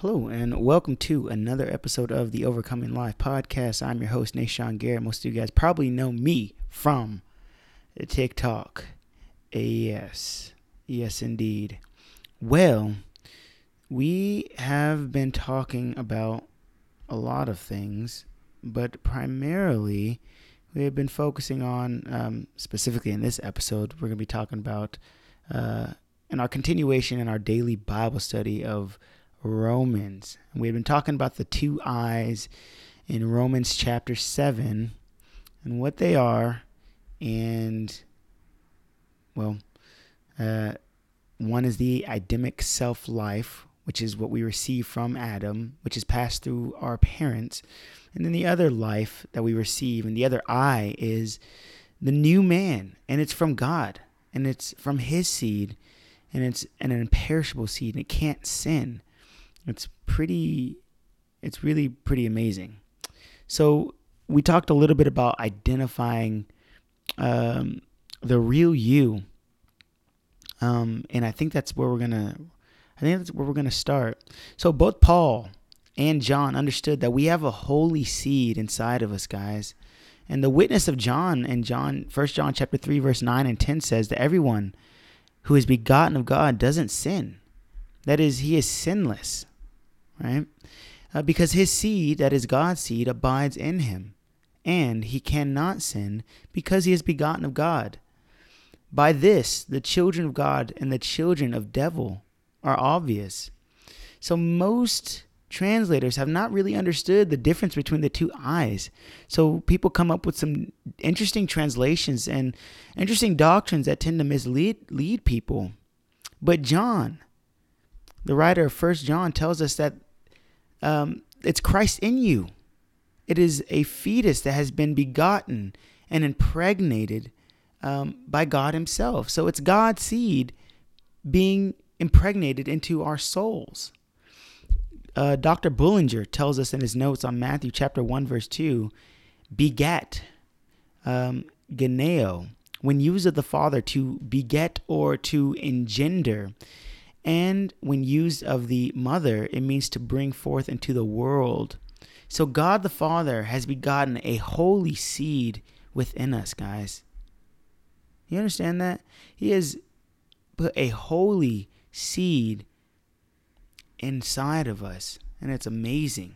Hello, and welcome to another episode of the Overcoming Life podcast. I'm your host, Nashawn Garrett. Most of you guys probably know me from TikTok. Yes, yes, indeed. Well, we have been talking about a lot of things, but primarily we have been focusing on, um, specifically in this episode, we're going to be talking about, uh, in our continuation in our daily Bible study of Romans. We've been talking about the two eyes in Romans chapter 7 and what they are. And, well, uh, one is the Adamic self life, which is what we receive from Adam, which is passed through our parents. And then the other life that we receive, and the other I, is the new man, and it's from God, and it's from His seed, and it's an imperishable seed, and it can't sin. It's pretty, it's really pretty amazing. So we talked a little bit about identifying um, the real you, um, and I think that's where we're gonna, I think that's where we're gonna start. So both Paul and John understood that we have a holy seed inside of us, guys. And the witness of John and John, First John chapter three, verse nine and ten says that everyone who is begotten of God doesn't sin. That is, he is sinless right? Uh, because his seed, that is God's seed, abides in him, and he cannot sin because he is begotten of God. By this, the children of God and the children of devil are obvious. So most translators have not really understood the difference between the two eyes. So people come up with some interesting translations and interesting doctrines that tend to mislead lead people. But John, the writer of First John, tells us that um, it's Christ in you. It is a fetus that has been begotten and impregnated um, by God Himself. So it's God's seed being impregnated into our souls. Uh, Dr. Bullinger tells us in his notes on Matthew chapter 1, verse 2 beget, um, gennao, when used of the Father to beget or to engender. And when used of the mother, it means to bring forth into the world. So God the Father has begotten a holy seed within us, guys. You understand that? He has put a holy seed inside of us, and it's amazing.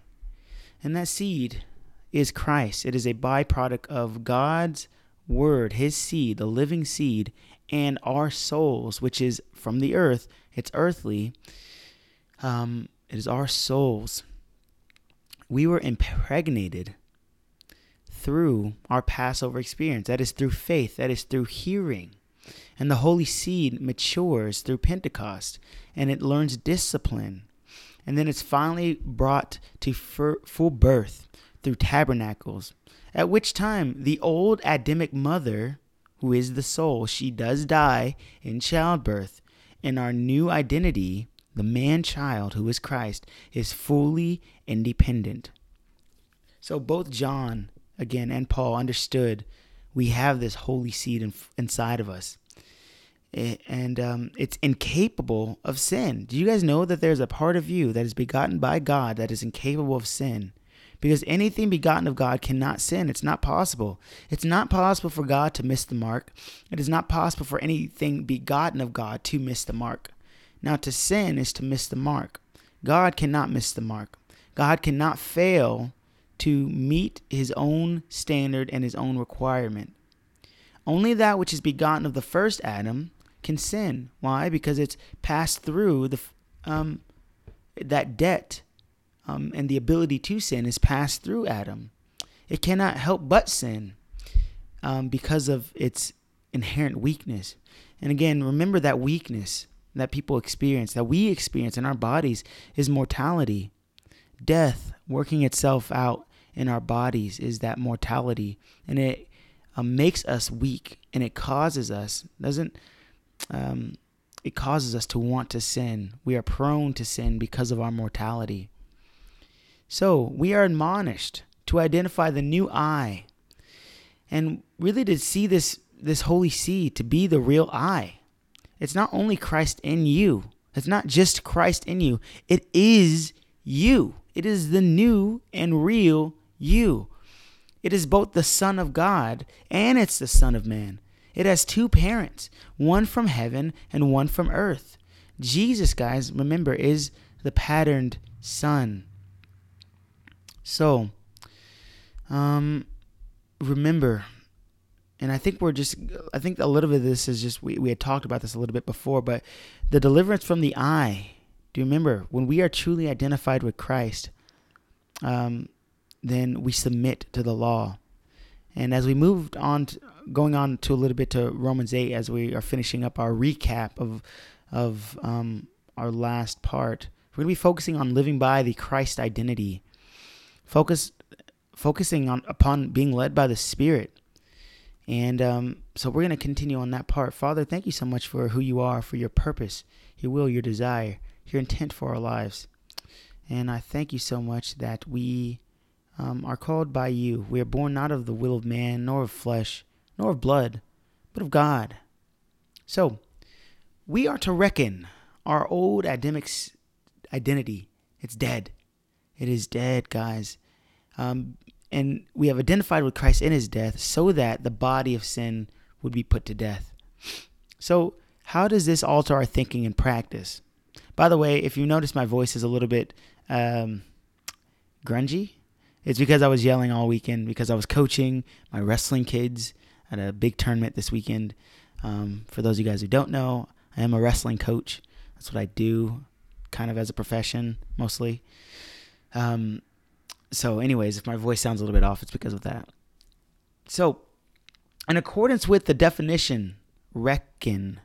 And that seed is Christ. It is a byproduct of God's word, his seed, the living seed, and our souls, which is from the earth, it's earthly. Um, it is our souls. We were impregnated through our Passover experience. That is through faith. That is through hearing. And the holy seed matures through Pentecost and it learns discipline. And then it's finally brought to full birth through tabernacles, at which time the old Adamic mother, who is the soul, she does die in childbirth and our new identity, the man child who is Christ is fully independent. So both John, again, and Paul understood we have this holy seed in, inside of us. And um, it's incapable of sin. Do you guys know that there's a part of you that is begotten by God that is incapable of sin? Because anything begotten of God cannot sin. It's not possible. It's not possible for God to miss the mark. It is not possible for anything begotten of God to miss the mark. Now, to sin is to miss the mark. God cannot miss the mark. God cannot fail to meet his own standard and his own requirement. Only that which is begotten of the first Adam can sin. Why? Because it's passed through the um, that debt um, and the ability to sin is passed through Adam. It cannot help but sin um, because of its inherent weakness. And again, remember that weakness that people experience, that we experience in our bodies, is mortality. Death working itself out in our bodies is that mortality. And it um, makes us weak and it causes us, doesn't, um, it causes us to want to sin. We are prone to sin because of our mortality. So we are admonished to identify the new I and really to see this, this holy seed to be the real I. It's not only Christ in you, it's not just Christ in you, it is you. It is the new and real you. It is both the Son of God and it's the Son of Man. It has two parents, one from heaven and one from earth. Jesus, guys, remember, is the patterned Son. So, um, remember, and I think we're just, I think a little bit of this is just, we, we had talked about this a little bit before, but the deliverance from the I. Do you remember when we are truly identified with Christ? Um, then we submit to the law. And as we moved on, to, going on to a little bit to Romans 8, as we are finishing up our recap of, of um, our last part, we're going to be focusing on living by the Christ identity, focus, focusing on upon being led by the Spirit. And um, so we're going to continue on that part. Father, thank you so much for who you are, for your purpose, your will, your desire, your intent for our lives. And I thank you so much that we um, are called by you. We are born not of the will of man, nor of flesh, nor of blood, but of God. So, we are to reckon our old Adamic identity. It's dead. It is dead, guys. Um, and we have identified with Christ in his death so that the body of sin would be put to death. So, how does this alter our thinking and practice? By the way, if you notice my voice is a little bit um, grungy, it's because I was yelling all weekend because I was coaching my wrestling kids at a big tournament this weekend. Um, for those of you guys who don't know, I am a wrestling coach. That's what I do, kind of as a profession, mostly. Um, so, anyways, if my voice sounds a little bit off, it's because of that. So, in accordance with the definition, reckon,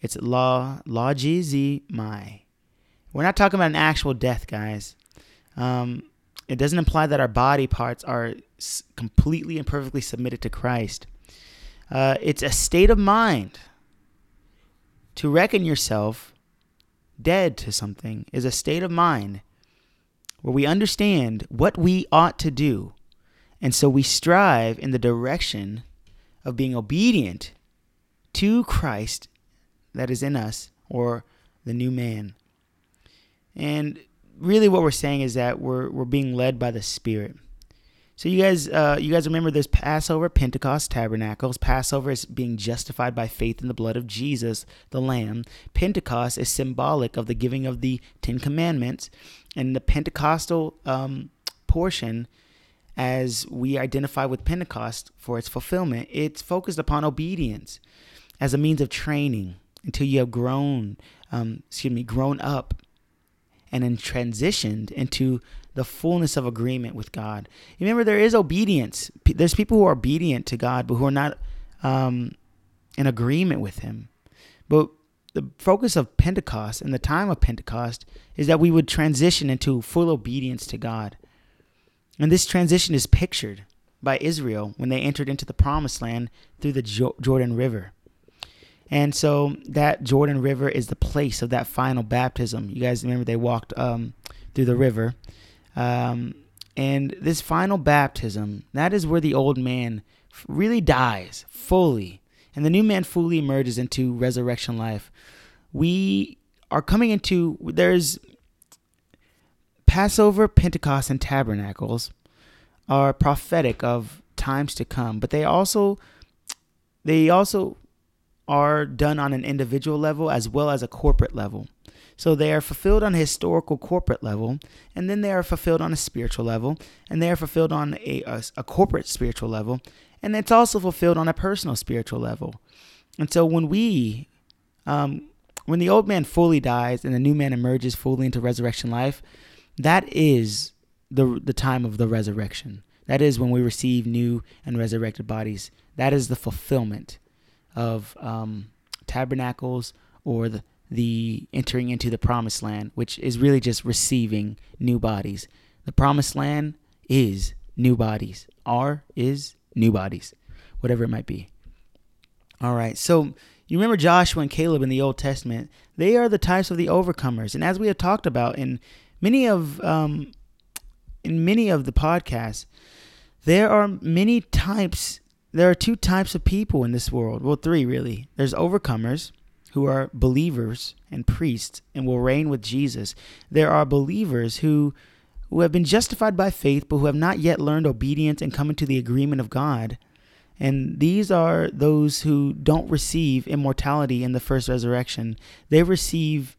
it's law, my. We're not talking about an actual death, guys. Um, it doesn't imply that our body parts are completely and perfectly submitted to Christ. Uh, it's a state of mind. To reckon yourself dead to something is a state of mind where we understand what we ought to do. And so we strive in the direction of being obedient to Christ that is in us or the new man. And really what we're saying is that we're we're being led by the Spirit. So you guys, uh, you guys remember this Passover, Pentecost, Tabernacles. Passover is being justified by faith in the blood of Jesus, the Lamb. Pentecost is symbolic of the giving of the Ten Commandments, and the Pentecostal um, portion, as we identify with Pentecost for its fulfillment, it's focused upon obedience as a means of training until you have grown, um, excuse me, grown up and then transitioned into the fullness of agreement with God. Remember, there is obedience. There's people who are obedient to God, but who are not um, in agreement with Him. But the focus of Pentecost and the time of Pentecost is that we would transition into full obedience to God. And this transition is pictured by Israel when they entered into the promised land through the Jordan River. And so that Jordan River is the place of that final baptism. You guys remember they walked um, through the river. Um, and this final baptism, that is where the old man really dies fully. And the new man fully emerges into resurrection life. We are coming into, there's Passover, Pentecost, and Tabernacles are prophetic of times to come, but they also they also are done on an individual level as well as a corporate level. So they are fulfilled on a historical corporate level, and then they are fulfilled on a spiritual level, and they are fulfilled on a, a, a, corporate spiritual level, and it's also fulfilled on a personal spiritual level. And so when we, um, when the old man fully dies and the new man emerges fully into resurrection life, that is the the time of the resurrection. That is when we receive new and resurrected bodies. That is the fulfillment of um, tabernacles or the, the entering into the promised land, which is really just receiving new bodies. The promised land is new bodies. R is new bodies, whatever it might be. All right. So you remember Joshua and Caleb in the Old Testament? They are the types of the overcomers, and as we have talked about in many of um, in many of the podcasts, there are many types there are two types of people in this world. Well, three really. There's overcomers who are believers and priests and will reign with Jesus. There are believers who who have been justified by faith but who have not yet learned obedience and come into the agreement of God. And these are those who don't receive immortality in the first resurrection. They receive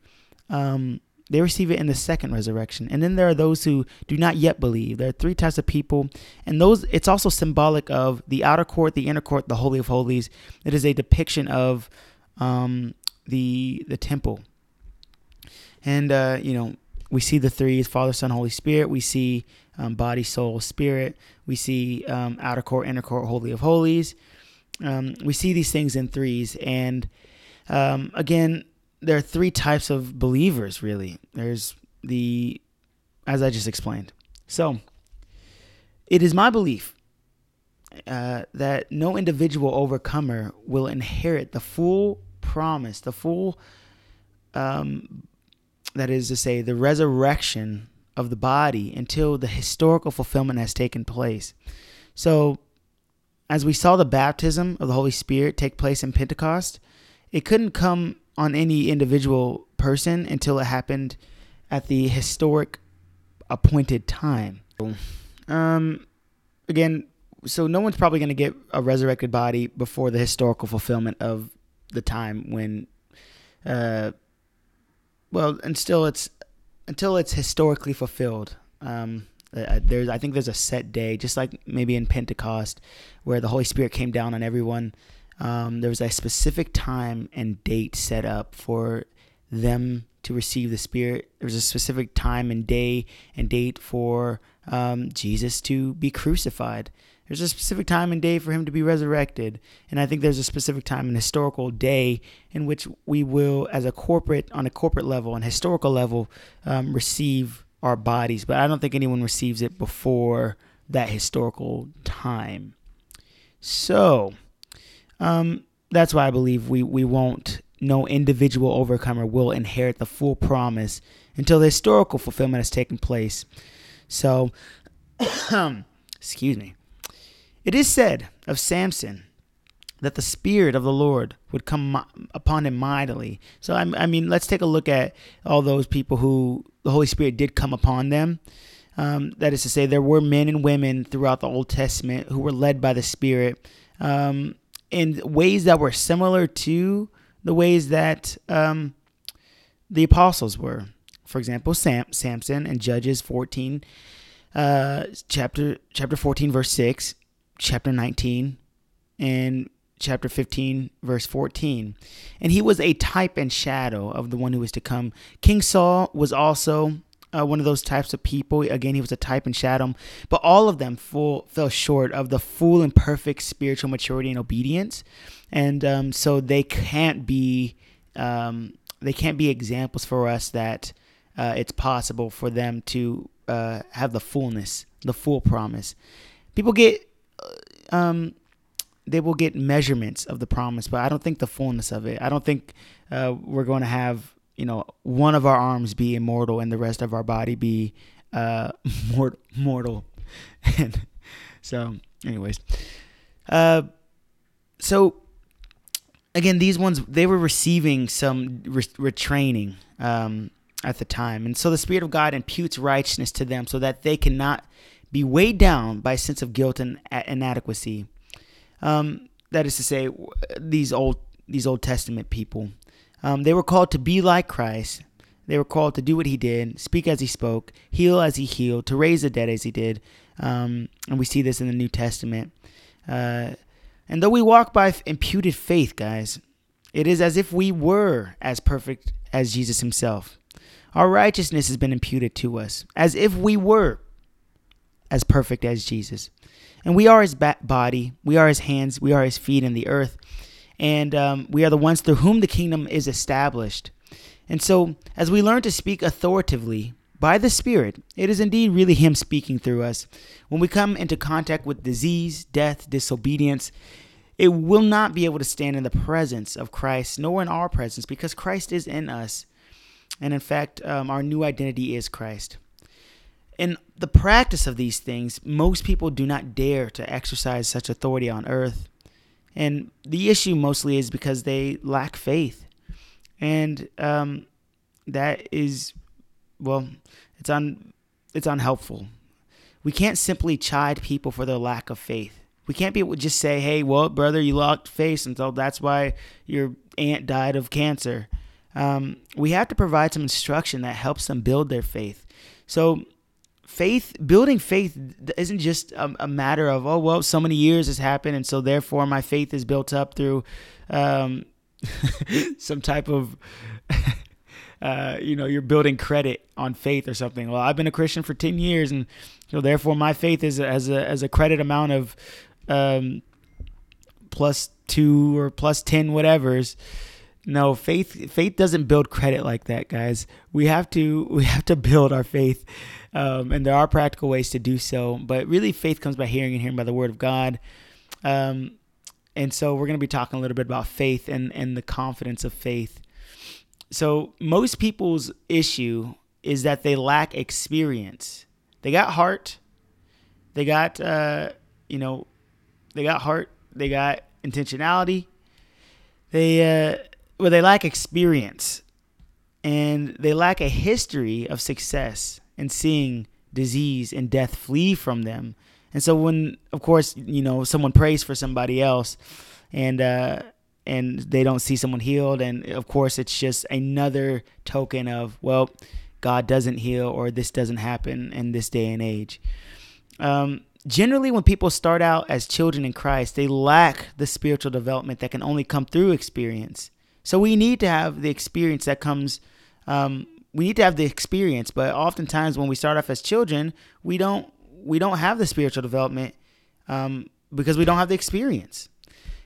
um, they receive it in the second resurrection. And then there are those who do not yet believe. There are three types of people. And those it's also symbolic of the outer court, the inner court, the holy of holies. It is a depiction of um, the the temple. And uh, you know, we see the threes: Father, Son, Holy Spirit. We see um, body, soul, spirit. We see um, outer court, inner court, holy of holies. Um, we see these things in threes, and um, again, there are three types of believers. Really, there's the, as I just explained. So, it is my belief uh, that no individual overcomer will inherit the full promise, the full, um, that is to say, the resurrection of the body until the historical fulfillment has taken place. So, as we saw the baptism of the Holy Spirit take place in Pentecost, it couldn't come on any individual person until it happened at the historic appointed time. Um, again, so no one's probably going to get a resurrected body before the historical fulfillment of the time when, uh, well, and still it's until it's historically fulfilled. Um, uh, there's, I think there's a set day, just like maybe in Pentecost, where the Holy Spirit came down on everyone. Um, there was a specific time and date set up for them to receive the Spirit. There was a specific time and day and date for um, Jesus to be crucified. There's a specific time and day for him to be resurrected. And I think there's a specific time and historical day in which we will, as a corporate, on a corporate level and historical level, um, receive our bodies. But I don't think anyone receives it before that historical time. So, um, that's why I believe we, we won't, no individual overcomer will inherit the full promise until the historical fulfillment has taken place. So, excuse me. It is said of Samson that the Spirit of the Lord would come upon him mightily. So, I mean, let's take a look at all those people who the Holy Spirit did come upon them. Um, that is to say, there were men and women throughout the Old Testament who were led by the Spirit um, in ways that were similar to the ways that um, the apostles were. For example, Sam, Samson in Judges 14, uh, chapter chapter 14, verse 6 chapter 19 and chapter 15, verse 14. And he was a type and shadow of the one who was to come. King Saul was also uh, one of those types of people. Again, he was a type and shadow, but all of them full, fell short of the full and perfect spiritual maturity and obedience. And um, so they can't be. Um, they can't be examples for us that uh, it's possible for them to uh, have the fullness, the full promise. People get um, they will get measurements of the promise, but I don't think the fullness of it. I don't think uh, we're going to have you know one of our arms be immortal and the rest of our body be uh, mort- mortal. and so, anyways, uh, so again, these ones they were receiving some re- retraining um, at the time, and so the Spirit of God imputes righteousness to them, so that they cannot be weighed down by a sense of guilt and inadequacy. Um, that is to say, these old these Old Testament people, um, they were called to be like Christ. They were called to do what He did, speak as He spoke, heal as He healed, to raise the dead as He did. Um, and we see this in the New Testament. Uh, and though we walk by imputed faith, guys, it is as if we were as perfect as Jesus Himself. Our righteousness has been imputed to us, as if we were as perfect as Jesus. And we are his body, we are his hands, we are his feet in the earth, and um, we are the ones through whom the kingdom is established. And so, as we learn to speak authoritatively by the Spirit, it is indeed really Him speaking through us. When we come into contact with disease, death, disobedience, it will not be able to stand in the presence of Christ, nor in our presence, because Christ is in us. And in fact, um, our new identity is Christ. In the practice of these things, most people do not dare to exercise such authority on earth. And the issue mostly is because they lack faith. and um, that is well, it's un it's unhelpful. We can't simply chide people for their lack of faith. We can't be just say, "Hey, well, brother, you lost faith, and so that's why your aunt died of cancer." Um, we have to provide some instruction that helps them build their faith. So, faith, building faith, isn't just a, a, matter of, oh, well, so many years has happened, and so therefore my faith is built up through um, some type of. Uh, you know, you're building credit on faith or something. Well, I've been a Christian for 10 years, and so therefore my faith is as a, as a credit amount of um, plus two or plus 10 whatever's. No, faith faith doesn't build credit like that, guys. We have to we have to build our faith, um, and there are practical ways to do so. But really, faith comes by hearing and hearing by the word of God. Um, and so we're going to be talking a little bit about faith and and the confidence of faith. So most people's issue is that they lack experience. They got heart, they got uh, you know, they got heart, they got intentionality. They uh, well, they lack experience and they lack a history of success and seeing disease and death flee from them. And so when of course, you know, someone prays for somebody else and uh and they don't see someone healed and of course it's just another token of well, God doesn't heal or this doesn't happen in this day and age. Um generally when people start out as children in Christ, they lack the spiritual development that can only come through experience. So we need to have the experience that comes. Um, we need to have the experience, but oftentimes when we start off as children, we don't we don't have the spiritual development um, because we don't have the experience.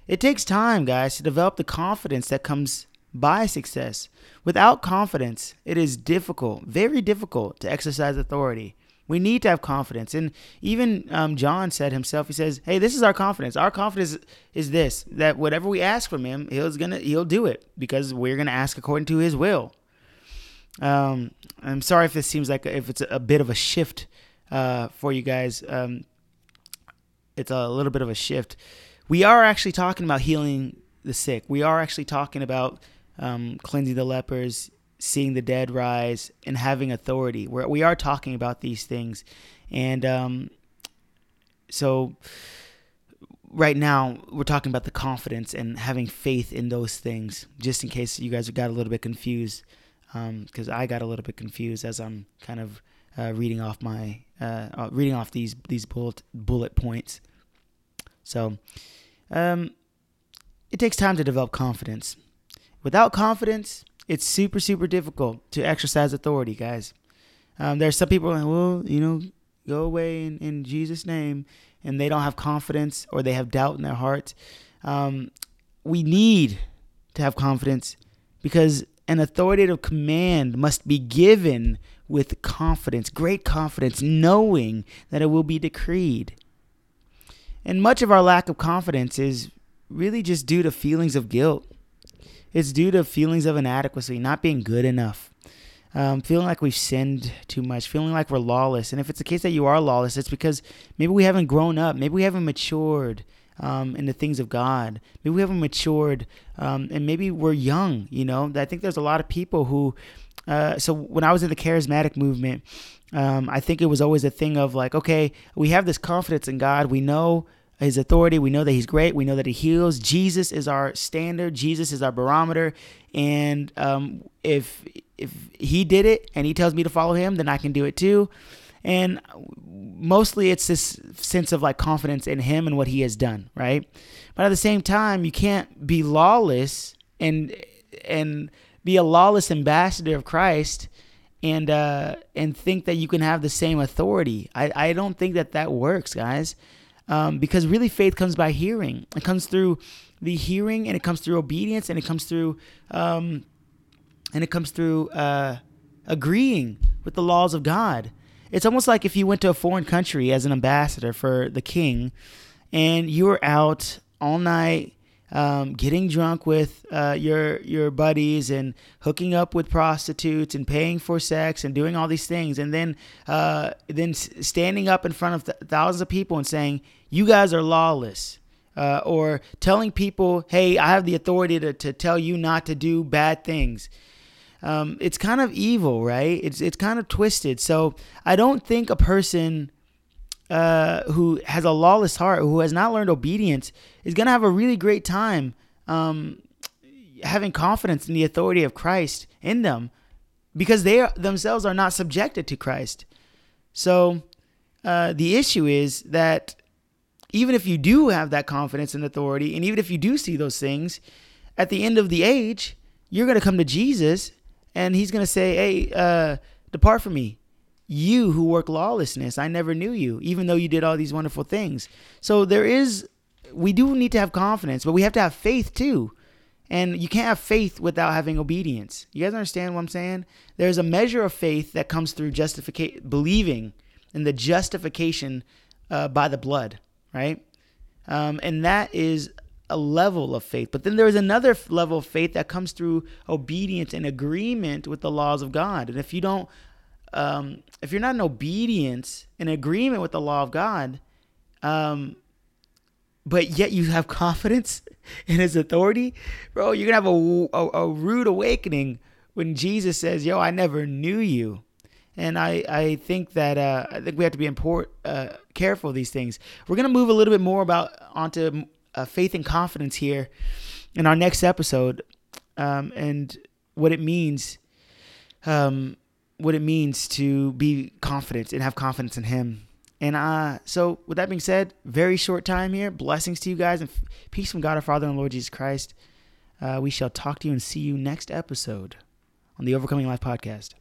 It takes time, guys, to develop the confidence that comes by success. Without confidence, it is difficult, very difficult, to exercise authority. We need to have confidence. And even um, John said himself, he says, Hey, this is our confidence. Our confidence is this that whatever we ask from him, he's gonna he'll do it because we're gonna ask according to his will. Um, I'm sorry if this seems like if it's a bit of a shift uh, for you guys. Um, it's a little bit of a shift. We are actually talking about healing the sick. We are actually talking about um, cleansing the lepers, seeing the dead rise and having authority. We're, we are talking about these things. And um, so right now we're talking about the confidence and having faith in those things, just in case you guys got a little bit confused. Because um, I got a little bit confused as I'm kind of uh, reading off my uh, uh, reading off these these bullet bullet points. So, um, it takes time to develop confidence. Without confidence, it's super, super difficult to exercise authority, guys. Um, there's some people like, well, you know, go away in, in Jesus' name, and they don't have confidence or they have doubt in their heart. Um, we need to have confidence because an authoritative command must be given with confidence, great confidence, knowing that it will be decreed. And much of our lack of confidence is really just due to feelings of guilt it's due to feelings of inadequacy, not being good enough, um, feeling like we've sinned too much, feeling like we're lawless. And if it's the case that you are lawless, it's because maybe we haven't grown up, maybe we haven't matured um, in the things of God, maybe we haven't matured, um, and maybe we're young. You know, I think there's a lot of people who. Uh, so when I was in the charismatic movement, um, I think it was always a thing of like, okay, we have this confidence in God. We know his authority. We know that he's great. We know that he heals. Jesus is our standard. Jesus is our barometer. And um, if if he did it and he tells me to follow him, then I can do it too. And mostly it's this sense of like confidence in him and what he has done, right? But at the same time, you can't be lawless and and be a lawless ambassador of Christ and uh, and think that you can have the same authority. I, I don't think that that works, guys um, because really faith comes by hearing. It comes through the hearing, and it comes through obedience, and it comes through um, and it comes through uh, agreeing with the laws of God. It's almost like if you went to a foreign country as an ambassador for the king, and you were out all night um, getting drunk with uh, your your buddies and hooking up with prostitutes and paying for sex and doing all these things, and then uh, then standing up in front of th- thousands of people and saying, "You guys are lawless. uh, or telling people, hey, I have the authority to, to tell you not to do bad things. Um, it's kind of evil, right? It's, it's kind of twisted. So I don't think a person uh, who has a lawless heart, who has not learned obedience, is going to have a really great time um, having confidence in the authority of Christ in them because they are, themselves are not subjected to Christ. So uh, the issue is that even if you do have that confidence and authority, and even if you do see those things, at the end of the age, you're going to come to Jesus and he's going to say, Hey, uh, depart from me. You who work lawlessness, I never knew you, even though you did all these wonderful things. So there is, we do need to have confidence, but we have to have faith too. And you can't have faith without having obedience. You guys understand what I'm saying? There's a measure of faith that comes through justification, believing in the justification uh, by the blood, right? Um, and that is a level of faith. But then there is another level of faith that comes through obedience and agreement with the laws of God. And if you don't, um, if you're not in obedience in agreement with the law of God, um, but yet you have confidence in his authority, bro, you're gonna have a, a, a, rude awakening when Jesus says, "Yo, I never knew you." And I, I think that uh, I think we have to be import, uh, careful of these things. We're gonna move a little bit more about onto uh, faith and confidence here in our next episode, um, and what it means, um, what it means to be confident and have confidence in Him. And uh, so, with that being said, very short time here. Blessings to you guys and peace from God our Father and Lord Jesus Christ. Uh, we shall talk to you and see you next episode on the Overcoming Life podcast.